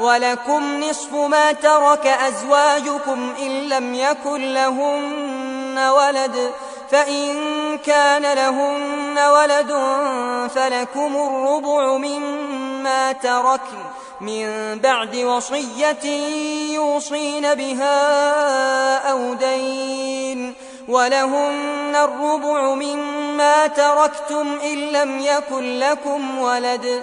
ولكم نصف ما ترك أزواجكم إن لم يكن لهن ولد فإن كان لهن ولد فلكم الربع مما تركن من بعد وصية يوصين بها أو دين ولهن الربع مما تركتم إن لم يكن لكم ولد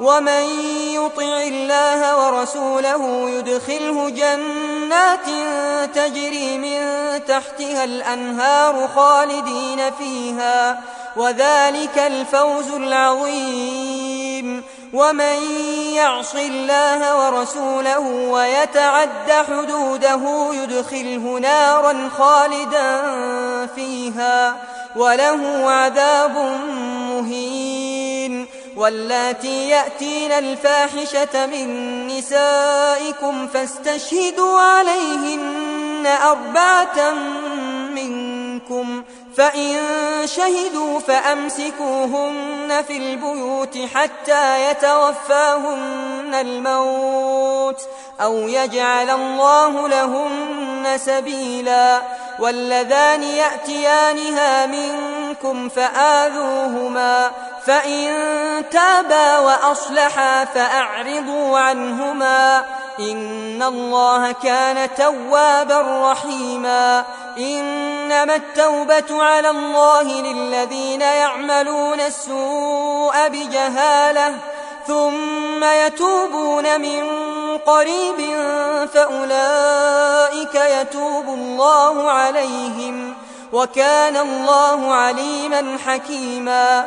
ومن يطع الله ورسوله يدخله جنات تجري من تحتها الأنهار خالدين فيها وذلك الفوز العظيم. ومن يعص الله ورسوله ويتعد حدوده يدخله نارا خالدا فيها وله عذاب مهين. واللاتي يأتين الفاحشة من نسائكم فاستشهدوا عليهن أربعة منكم فإن شهدوا فأمسكوهن في البيوت حتى يتوفاهن الموت أو يجعل الله لهن سبيلا واللذان يأتيانها منكم فآذوهما فإن تابا وأصلحا فأعرضوا عنهما إن الله كان توابا رحيما إنما التوبة على الله للذين يعملون السوء بجهالة ثم يتوبون من قريب فأولئك يتوب الله عليهم وكان الله عليما حكيما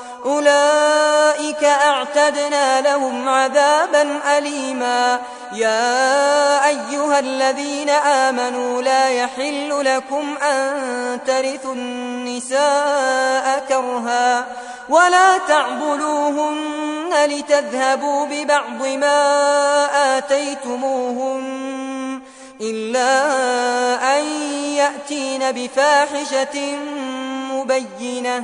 أولئك أعتدنا لهم عذابا أليما. يا أيها الذين آمنوا لا يحل لكم أن ترثوا النساء كرها ولا تعبلوهن لتذهبوا ببعض ما آتيتموهن إلا أن يأتين بفاحشة مبينة.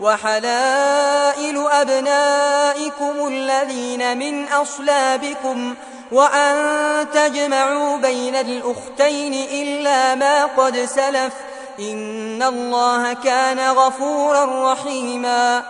وحلائل أبنائكم الذين من أصلابكم وأن تجمعوا بين الأختين إلا ما قد سلف إن الله كان غفورا رحيما